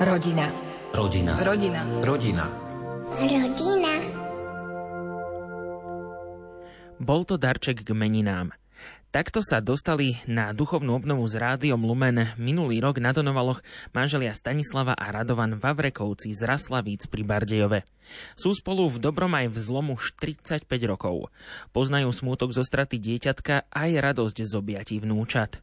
Rodina. Rodina. Rodina. Rodina. Rodina. Bol to darček k meninám. Takto sa dostali na duchovnú obnovu s rádiom Lumen minulý rok na Donovaloch manželia Stanislava a Radovan Vavrekovci z Raslavíc pri Bardejove. Sú spolu v dobrom aj v zlom už 35 rokov. Poznajú smútok zo straty dieťatka aj radosť z objatí vnúčat.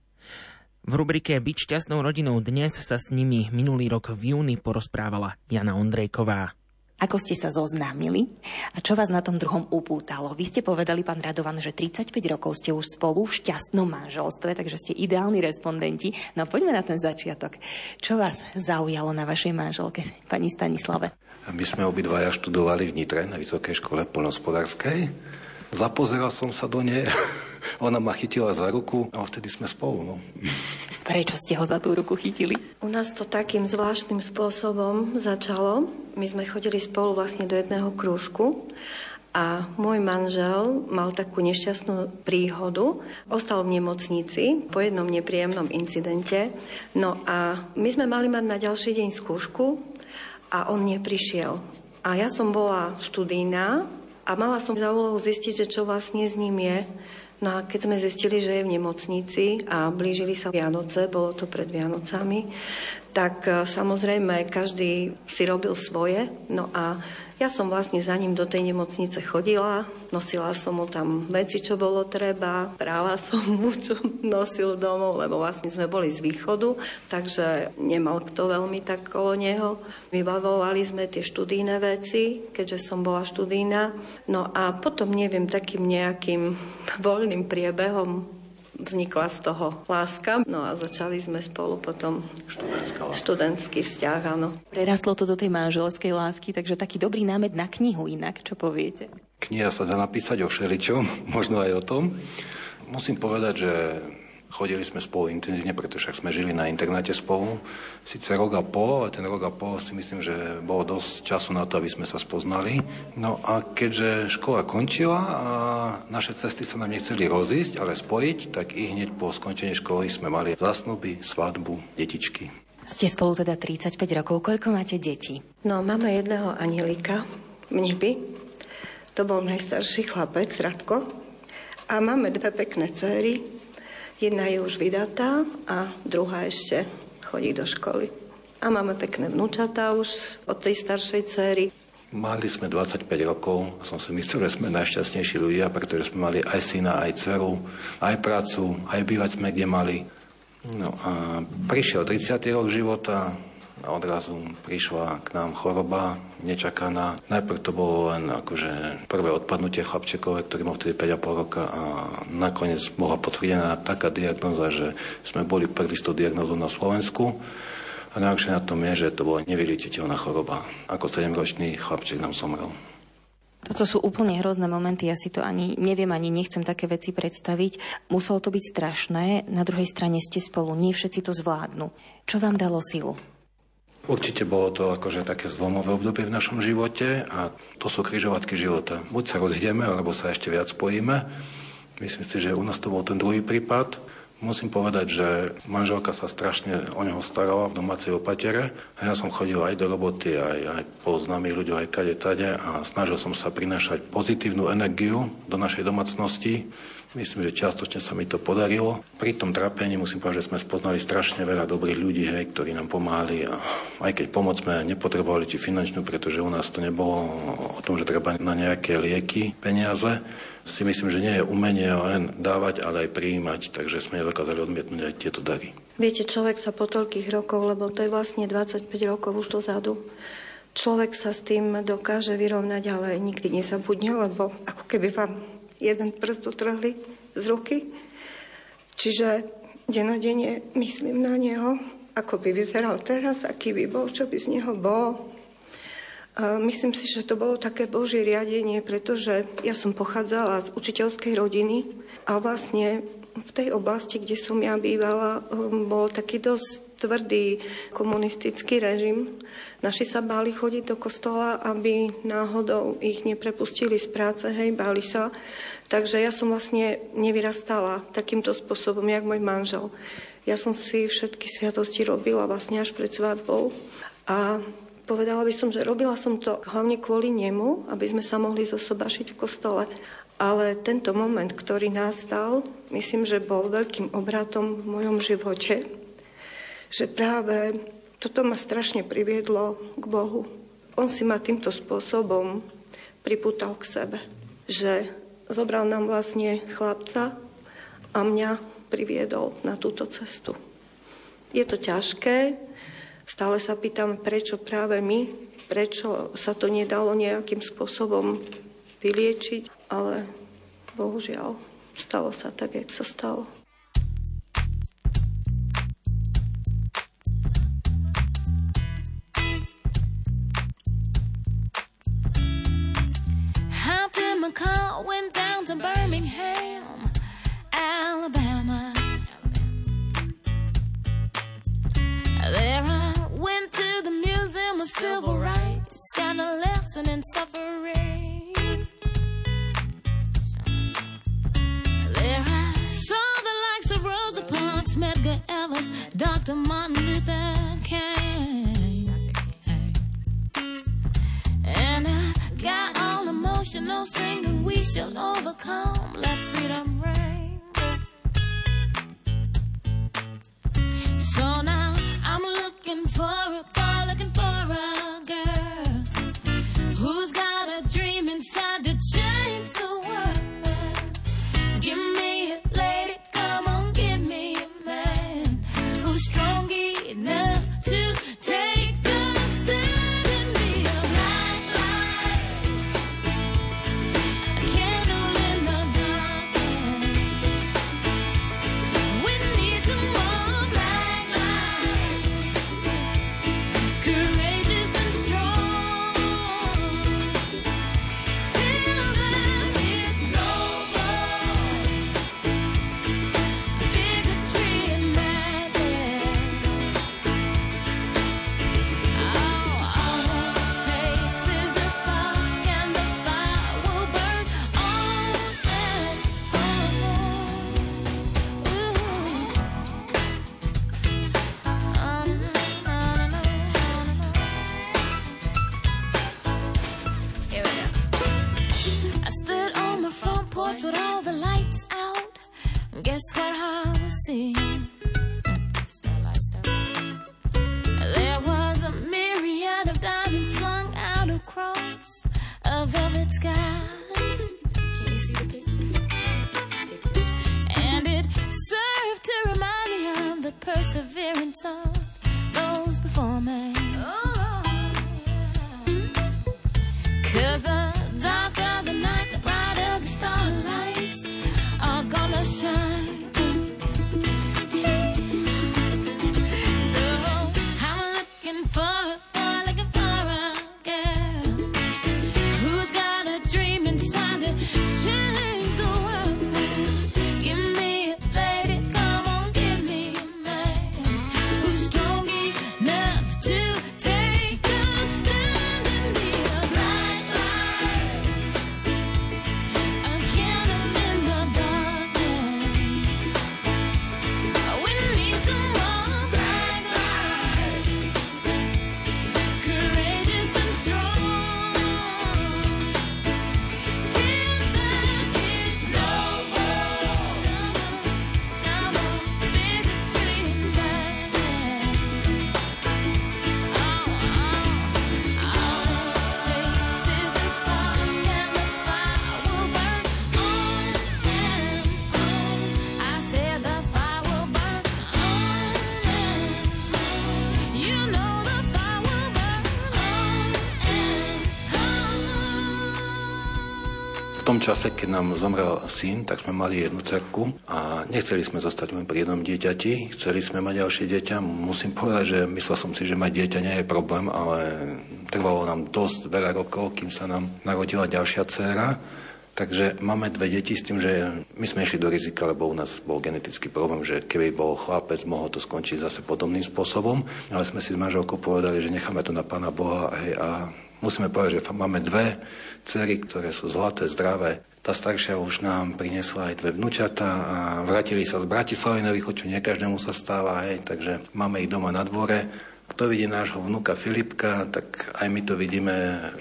V rubrike Byť šťastnou rodinou dnes sa s nimi minulý rok v júni porozprávala Jana Ondrejková. Ako ste sa zoznámili a čo vás na tom druhom upútalo? Vy ste povedali, pán Radovan, že 35 rokov ste už spolu v šťastnom manželstve, takže ste ideálni respondenti. No poďme na ten začiatok. Čo vás zaujalo na vašej manželke, pani Stanislave? My sme obidvaja študovali v Nitre na Vysokej škole polnospodárskej. Zapozeral som sa do nej, ona ma chytila za ruku a vtedy sme spolu. No. Prečo ste ho za tú ruku chytili? U nás to takým zvláštnym spôsobom začalo. My sme chodili spolu vlastne do jedného krúžku a môj manžel mal takú nešťastnú príhodu. Ostal v nemocnici po jednom nepríjemnom incidente. No a my sme mali mať na ďalší deň skúšku a on neprišiel. A ja som bola študijná a mala som za úlohu zistiť, že čo vlastne s ním je. No a keď sme zistili, že je v nemocnici a blížili sa Vianoce, bolo to pred Vianocami, tak e, samozrejme každý si robil svoje. No a ja som vlastne za ním do tej nemocnice chodila, nosila som mu tam veci, čo bolo treba, prála som mu, čo nosil domov, lebo vlastne sme boli z východu, takže nemal kto veľmi tak kolo neho. Vybavovali sme tie študijné veci, keďže som bola študína. No a potom, neviem, takým nejakým voľným priebehom vznikla z toho láska. No a začali sme spolu potom študentský vzťah, áno. Prerastlo to do tej manželskej lásky, takže taký dobrý námed na knihu inak, čo poviete? Kniha sa dá napísať o všeličom, možno aj o tom. Musím povedať, že Chodili sme spolu intenzívne, pretože sme žili na internáte spolu. Sice rok a pol, ale ten rok a pol si myslím, že bolo dosť času na to, aby sme sa spoznali. No a keďže škola končila a naše cesty sa nám nechceli rozísť, ale spojiť, tak i hneď po skončení školy sme mali zasnuby, svadbu, detičky. Ste spolu teda 35 rokov. Koľko máte detí? No, máme jedného anielika, mniby. To bol najstarší chlapec, Radko. A máme dve pekné céry, Jedna je už vydatá a druhá ešte chodí do školy. A máme pekné vnúčatá už od tej staršej céry. Mali sme 25 rokov som si myslel, že sme najšťastnejší ľudia, pretože sme mali aj syna, aj dceru, aj prácu, aj bývať sme kde mali. No a prišiel 30. rok života, a odrazu prišla k nám choroba nečakaná. Najprv to bolo len akože prvé odpadnutie chlapčekové, ktorý mal vtedy 5,5 roka a nakoniec bola potvrdená taká diagnoza, že sme boli prvý s tou na Slovensku. A najhoršie na tom je, že to bola nevyliečiteľná choroba. Ako 7-ročný chlapček nám somrel. Toto sú úplne hrozné momenty, ja si to ani neviem, ani nechcem také veci predstaviť. Muselo to byť strašné, na druhej strane ste spolu, nie všetci to zvládnu. Čo vám dalo silu? Určite bolo to akože také zlomové obdobie v našom živote a to sú križovatky života. Buď sa rozjdeme, alebo sa ešte viac spojíme. Myslím si, že u nás to bol ten druhý prípad. Musím povedať, že manželka sa strašne o neho starala v domácej opatere. A ja som chodil aj do roboty, aj, aj po známych ľuďoch, aj kade tade a snažil som sa prinášať pozitívnu energiu do našej domácnosti Myslím, že čiastočne sa mi to podarilo. Pri tom trápení musím povedať, že sme spoznali strašne veľa dobrých ľudí, hej, ktorí nám pomáhali. A aj keď pomoc sme nepotrebovali, či finančnú, pretože u nás to nebolo o tom, že treba na nejaké lieky peniaze, si myslím, že nie je umenie len dávať, ale aj prijímať, takže sme nedokázali odmietnúť aj tieto dary. Viete, človek sa po toľkých rokoch, lebo to je vlastne 25 rokov už dozadu, človek sa s tým dokáže vyrovnať, ale nikdy nezabudne, lebo ako keby vám jeden prst utrhli z ruky. Čiže denodene myslím na neho, ako by vyzeral teraz, aký by bol, čo by z neho bol. Myslím si, že to bolo také božie riadenie, pretože ja som pochádzala z učiteľskej rodiny a vlastne v tej oblasti, kde som ja bývala, um, bol taký dosť tvrdý komunistický režim. Naši sa báli chodiť do kostola, aby náhodou ich neprepustili z práce, hej, báli sa. Takže ja som vlastne nevyrastala takýmto spôsobom, jak môj manžel. Ja som si všetky sviatosti robila vlastne až pred svadbou. A povedala by som, že robila som to hlavne kvôli nemu, aby sme sa mohli zosobašiť v kostole. Ale tento moment, ktorý nastal, myslím, že bol veľkým obratom v mojom živote. Že práve toto ma strašne priviedlo k Bohu. On si ma týmto spôsobom pripútal k sebe. Že zobral nám vlastne chlapca a mňa priviedol na túto cestu. Je to ťažké, stále sa pýtam, prečo práve my, prečo sa to nedalo nejakým spôsobom vyliečiť, ale bohužiaľ stalo sa tak, jak sa stalo. Of Civil Rights, got a lesson in suffering. There I saw the likes of Rosa Parks, Medgar Evers, Dr. Martin Luther King. And I got all emotional singing, we shall overcome, let freedom ring. So now I'm looking for a čase, keď nám zomrel syn, tak sme mali jednu cerku a nechceli sme zostať len pri jednom dieťati, chceli sme mať ďalšie dieťa. Musím povedať, že myslel som si, že mať dieťa nie je problém, ale trvalo nám dosť veľa rokov, kým sa nám narodila ďalšia dcéra. Takže máme dve deti s tým, že my sme išli do rizika, lebo u nás bol genetický problém, že keby bol chlapec, mohol to skončiť zase podobným spôsobom. Ale sme si s manželkou povedali, že necháme to na Pána Boha hej, a musíme povedať, že máme dve cery, ktoré sú zlaté, zdravé. Tá staršia už nám priniesla aj dve vnúčata a vrátili sa z Bratislavy na východ, čo nie každému sa stáva, hej, takže máme ich doma na dvore kto vidí nášho vnuka Filipka, tak aj my to vidíme,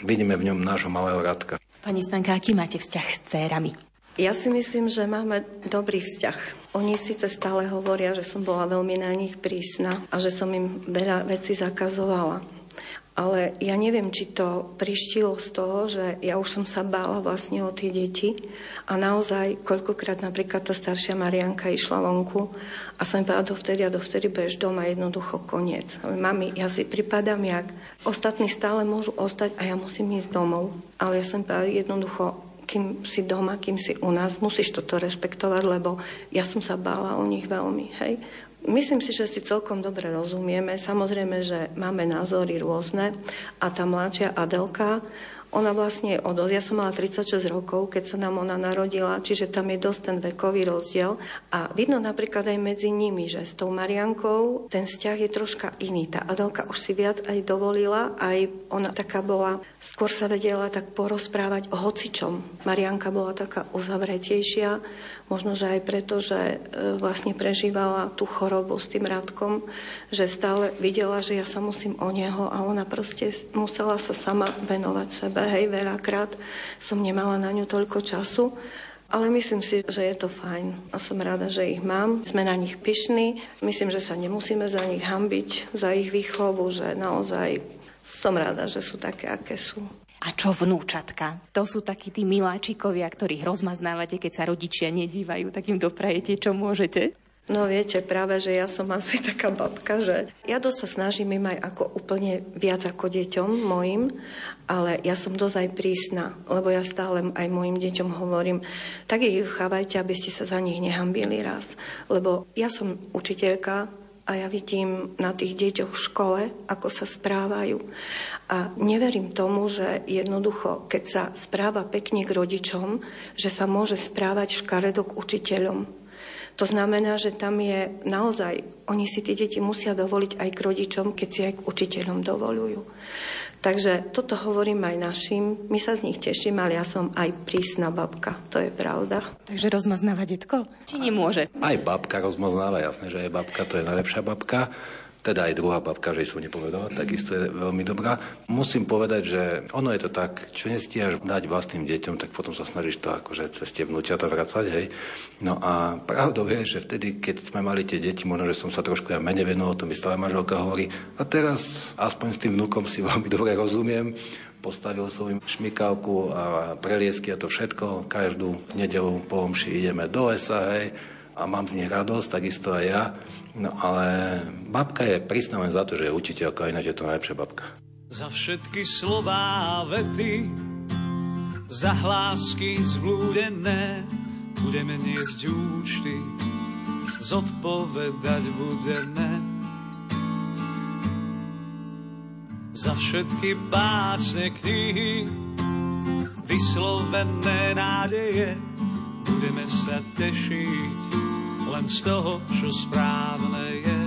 vidíme v ňom nášho malého Radka. Pani Stanka, aký máte vzťah s cérami? Ja si myslím, že máme dobrý vzťah. Oni síce stále hovoria, že som bola veľmi na nich prísna a že som im veľa vecí zakazovala. Ale ja neviem, či to prištilo z toho, že ja už som sa bála vlastne o tie deti a naozaj koľkokrát napríklad tá staršia Marianka išla vonku a som povedala, dovtedy a dovtedy budeš doma, jednoducho koniec. Mami, ja si pripadám jak, ostatní stále môžu ostať a ja musím ísť domov. Ale ja som povedala, jednoducho, kým si doma, kým si u nás, musíš toto rešpektovať, lebo ja som sa bála o nich veľmi. Hej? Myslím si, že si celkom dobre rozumieme. Samozrejme, že máme názory rôzne a tá mladšia Adelka, ona vlastne od... Ja som mala 36 rokov, keď sa nám ona narodila, čiže tam je dosť ten vekový rozdiel. A vidno napríklad aj medzi nimi, že s tou Mariankou ten vzťah je troška iný. Tá Adelka už si viac aj dovolila, aj ona taká bola, skôr sa vedela tak porozprávať o hocičom. Marianka bola taká uzavretejšia, Možno, že aj preto, že e, vlastne prežívala tú chorobu s tým Radkom, že stále videla, že ja sa musím o neho a ona proste musela sa sama venovať sebe. Hej, veľakrát som nemala na ňu toľko času. Ale myslím si, že je to fajn a som rada, že ich mám. Sme na nich pyšní. Myslím, že sa nemusíme za nich hambiť, za ich výchovu, že naozaj som rada, že sú také, aké sú. A čo vnúčatka? To sú takí tí miláčikovia, ktorých rozmaznávate, keď sa rodičia nedívajú, tak im doprajete, čo môžete? No viete, práve, že ja som asi taká babka, že ja dosť sa snažím im aj ako úplne viac ako deťom mojim, ale ja som dosť aj prísna, lebo ja stále aj mojim deťom hovorím, tak ich chávajte, aby ste sa za nich nehambili raz. Lebo ja som učiteľka, a ja vidím na tých deťoch v škole, ako sa správajú. A neverím tomu, že jednoducho, keď sa správa pekne k rodičom, že sa môže správať škaredo k učiteľom. To znamená, že tam je naozaj, oni si tie deti musia dovoliť aj k rodičom, keď si aj k učiteľom dovolujú. Takže toto hovorím aj našim. My sa z nich teším, ale ja som aj prísna babka. To je pravda. Takže rozmaznáva detko? Či nemôže? Aj babka rozmaznáva, jasné, že je babka, to je najlepšia babka teda aj druhá babka, že som nepovedala, takisto je veľmi dobrá. Musím povedať, že ono je to tak, čo nestíhaš dať vlastným deťom, tak potom sa snažíš to akože cez tie vnúťata vracať, hej. No a pravdou je, že vtedy, keď sme mali tie deti, možno, že som sa trošku ja menej venoval, to mi stále manželka hovorí, a teraz aspoň s tým vnúkom si veľmi dobre rozumiem, postavil som im šmikávku a preliesky a to všetko. Každú nedelu po omši ideme do lesa, hej, a mám z nich radosť, takisto aj ja. No ale babka je len za to, že je učiteľka, ináč je to najlepšia babka. Za všetky slová vety, za hlásky zblúdené, budeme niesť účty, zodpovedať budeme. Za všetky básne knihy, vyslovené nádeje, budeme sa tešiť len z toho, čo správne je.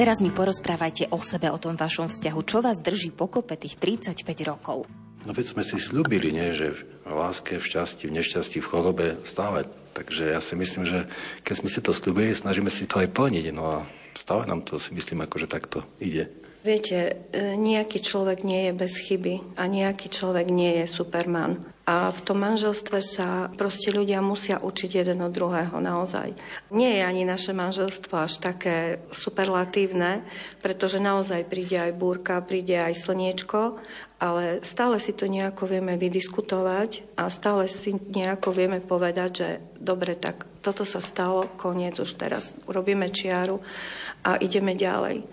Teraz mi porozprávajte o sebe, o tom vašom vzťahu. Čo vás drží pokope tých 35 rokov? No veď sme si slúbili, nie, že v láske, v šťastí, v nešťastí, v chorobe stále. Takže ja si myslím, že keď sme si to slúbili, snažíme si to aj plniť. No a stále nám to si myslím, akože takto ide. Viete, e, nejaký človek nie je bez chyby a nejaký človek nie je superman. A v tom manželstve sa proste ľudia musia učiť jeden od druhého naozaj. Nie je ani naše manželstvo až také superlatívne, pretože naozaj príde aj búrka, príde aj slniečko, ale stále si to nejako vieme vydiskutovať a stále si nejako vieme povedať, že dobre, tak toto sa stalo, koniec už teraz, urobíme čiaru a ideme ďalej.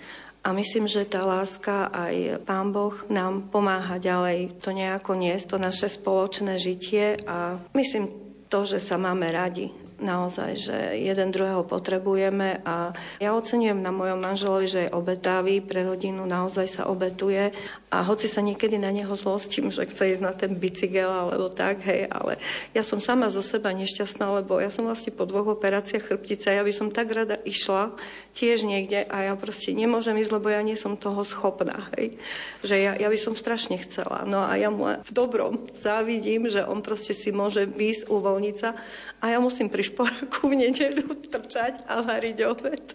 A myslím, že tá láska aj Pán Boh nám pomáha ďalej to nejako niesť, to naše spoločné žitie. A myslím to, že sa máme radi naozaj, že jeden druhého potrebujeme a ja ocenujem na mojom manželovi, že je obetavý pre rodinu, naozaj sa obetuje a hoci sa niekedy na neho zlostím, že chce ísť na ten bicykel alebo tak, hej, ale ja som sama zo seba nešťastná, lebo ja som vlastne po dvoch operáciách chrbtice a ja by som tak rada išla tiež niekde a ja proste nemôžem ísť, lebo ja nie som toho schopná, hej. Že ja, ja by som strašne chcela. No a ja mu v dobrom závidím, že on proste si môže výsť, uvoľniť sa a ja musím pri šporáku v nedeľu trčať a variť obed.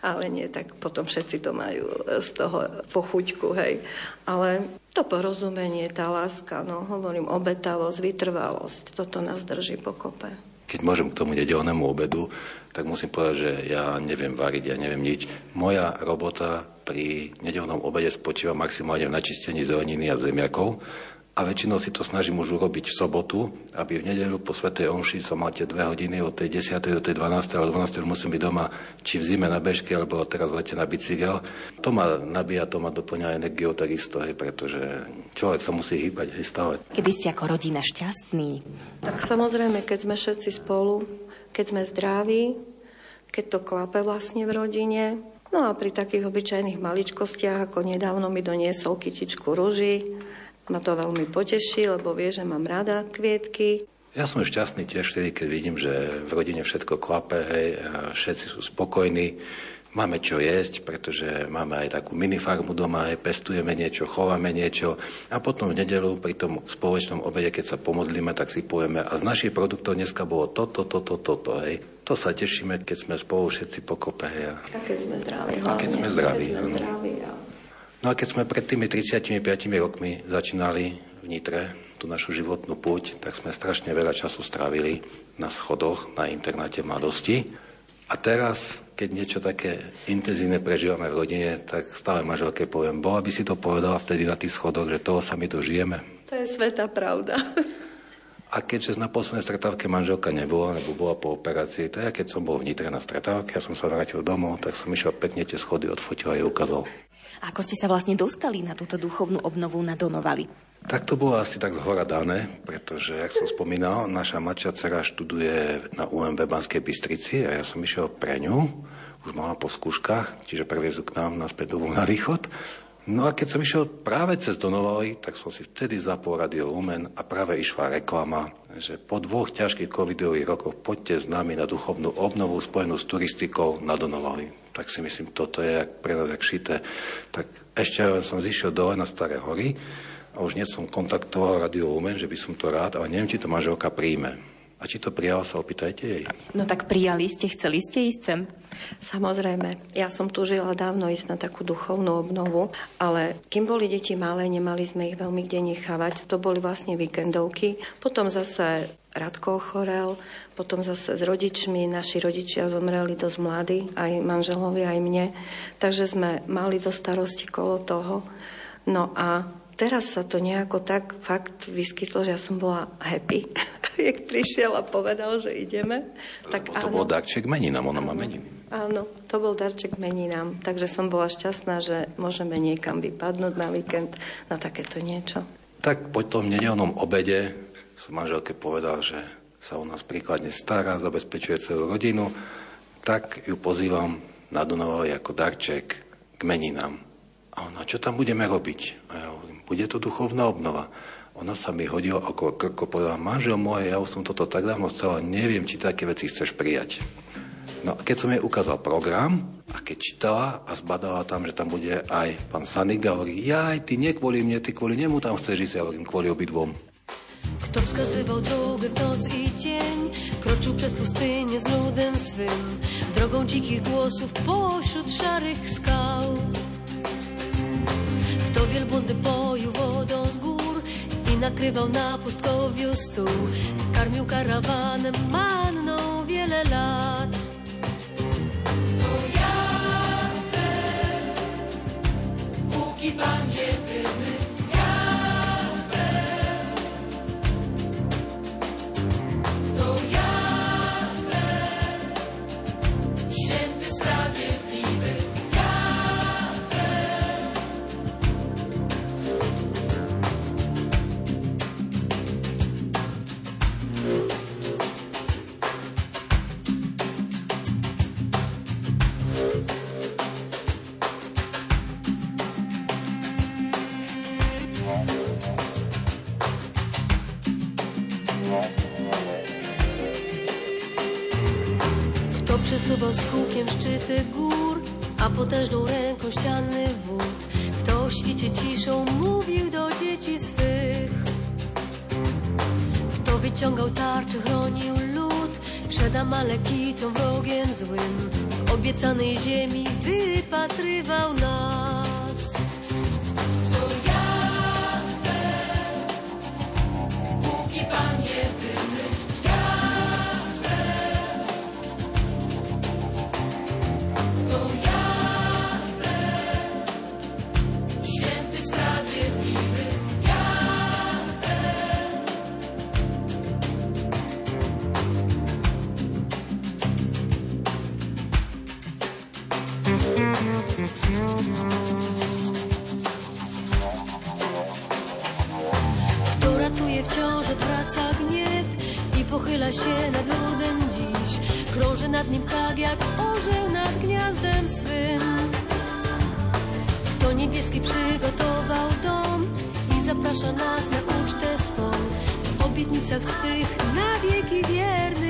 Ale nie, tak potom všetci to majú z toho pochuťku, hej. Ale to porozumenie, tá láska, no hovorím, obetavosť, vytrvalosť, toto nás drží pokope. Keď môžem k tomu nedelnému obedu, tak musím povedať, že ja neviem variť, ja neviem nič. Moja robota pri nedelnom obede spočíva maximálne v načistení zeleniny a zemiakov a väčšinou si to snažím už urobiť v sobotu, aby v nedelu po Svetej Omši som mal tie dve hodiny od tej 10. do tej 12. ale 12. musím byť doma, či v zime na bežke, alebo teraz v lete na bicykel. To ma nabíja, to ma doplňa energiou takisto, hej, pretože človek sa musí hýbať hej, stále. Kedy ste ako rodina šťastní? Tak samozrejme, keď sme všetci spolu, keď sme zdraví, keď to klape vlastne v rodine, No a pri takých obyčajných maličkostiach, ako nedávno mi doniesol kytičku ruží, ma to veľmi poteší, lebo vie, že mám rada kvietky. Ja som šťastný tiež vtedy, keď vidím, že v rodine všetko klape, hej, všetci sú spokojní, máme čo jesť, pretože máme aj takú minifarmu doma, aj pestujeme niečo, chováme niečo a potom v nedelu pri tom spoločnom obede, keď sa pomodlíme, tak si povieme a z našich produktov dneska bolo toto, toto, toto, hej. To sa tešíme, keď sme spolu všetci pokope. Hej. A keď sme zdraví. A keď sme zdraví, keď sme zdraví. No a keď sme pred tými 35 rokmi začínali v Nitre tú našu životnú púť, tak sme strašne veľa času strávili na schodoch, na internáte mladosti. A teraz, keď niečo také intenzívne prežívame v rodine, tak stále manželke poviem, bola by si to povedala vtedy na tých schodoch, že toho sa my dožijeme. To je sveta pravda. A keďže na poslednej stretávke manželka nebola, nebo bola po operácii, to ja keď som bol v Nitre na stretávke, ja som sa vrátil domov, tak som išiel pekne tie schody odfotil a jej ukázal. Ako ste sa vlastne dostali na túto duchovnú obnovu na Donovali? Tak to bolo asi tak zhora dané, pretože, jak som spomínal, naša mladšia dcera študuje na UMB Banskej Bystrici a ja som išiel pre ňu, už mala po skúškach, čiže previezú k nám naspäť domov na východ. No a keď som išiel práve cez Donovali, tak som si vtedy zapol Radio Lumen a práve išla reklama, že po dvoch ťažkých covidových rokoch poďte s nami na duchovnú obnovu spojenú s turistikou na Donovali. Tak si myslím, toto je jak pre nás jak šité. Tak ešte len som zišiel dole na Staré hory a už nie som kontaktoval Radio Lumen, že by som to rád, ale neviem, či to manželka príjme. A či to prijala, sa opýtajte jej. No tak prijali ste, chceli ste ísť sem? Samozrejme, ja som tu žila dávno ísť na takú duchovnú obnovu, ale kým boli deti malé, nemali sme ich veľmi kde nechávať. To boli vlastne víkendovky. Potom zase Radko ochorel, potom zase s rodičmi, naši rodičia zomreli dosť mladí, aj manželovi, aj mne, takže sme mali do starosti kolo toho. No a teraz sa to nejako tak fakt vyskytlo, že ja som bola happy, jak prišiel a povedal, že ideme. Tak to bol darček meninám, ona má meniny. Áno, to bol darček meninám, takže som bola šťastná, že môžeme niekam vypadnúť na víkend na takéto niečo. Tak po tom nedelnom obede som manželke povedal, že sa o nás príkladne stará, zabezpečuje celú rodinu, tak ju pozývam na Dunavoj ako darček k meninám. A ona, čo tam budeme robiť? A ja hovorím, bude to duchovná obnova. Ona sa mi hodila okolo krko, povedala, manžel môj, ja už som toto tak dávno chcela, neviem, či také veci chceš prijať. No a keď som jej ukázal program a keď čítala a zbadala tam, že tam bude aj pán Saniga, hovorí, jaj, ty nie kvôli mne, ty kvôli nemu tam chceš ísť, ja hovorím, kvôli obidvom. Kto wskazywał drogę w noc i dzień Kroczył przez pustynię z ludem swym Drogą dzikich głosów pośród szarych skał Kto wielbłądy poił wodą z gór I nakrywał na pustkowiu stół. Karmił karawanem manną wiele lat. Kto tarczy, chronił lud przed Amalekitom wrogiem złym. W obiecanej ziemi wypatrywał nas. Się nad ludem dziś. Krąży nad nim tak jak orzeł nad gniazdem swym. Kto niebieski przygotował dom i zaprasza nas na ucztę swą. W obietnicach swych na wieki wierny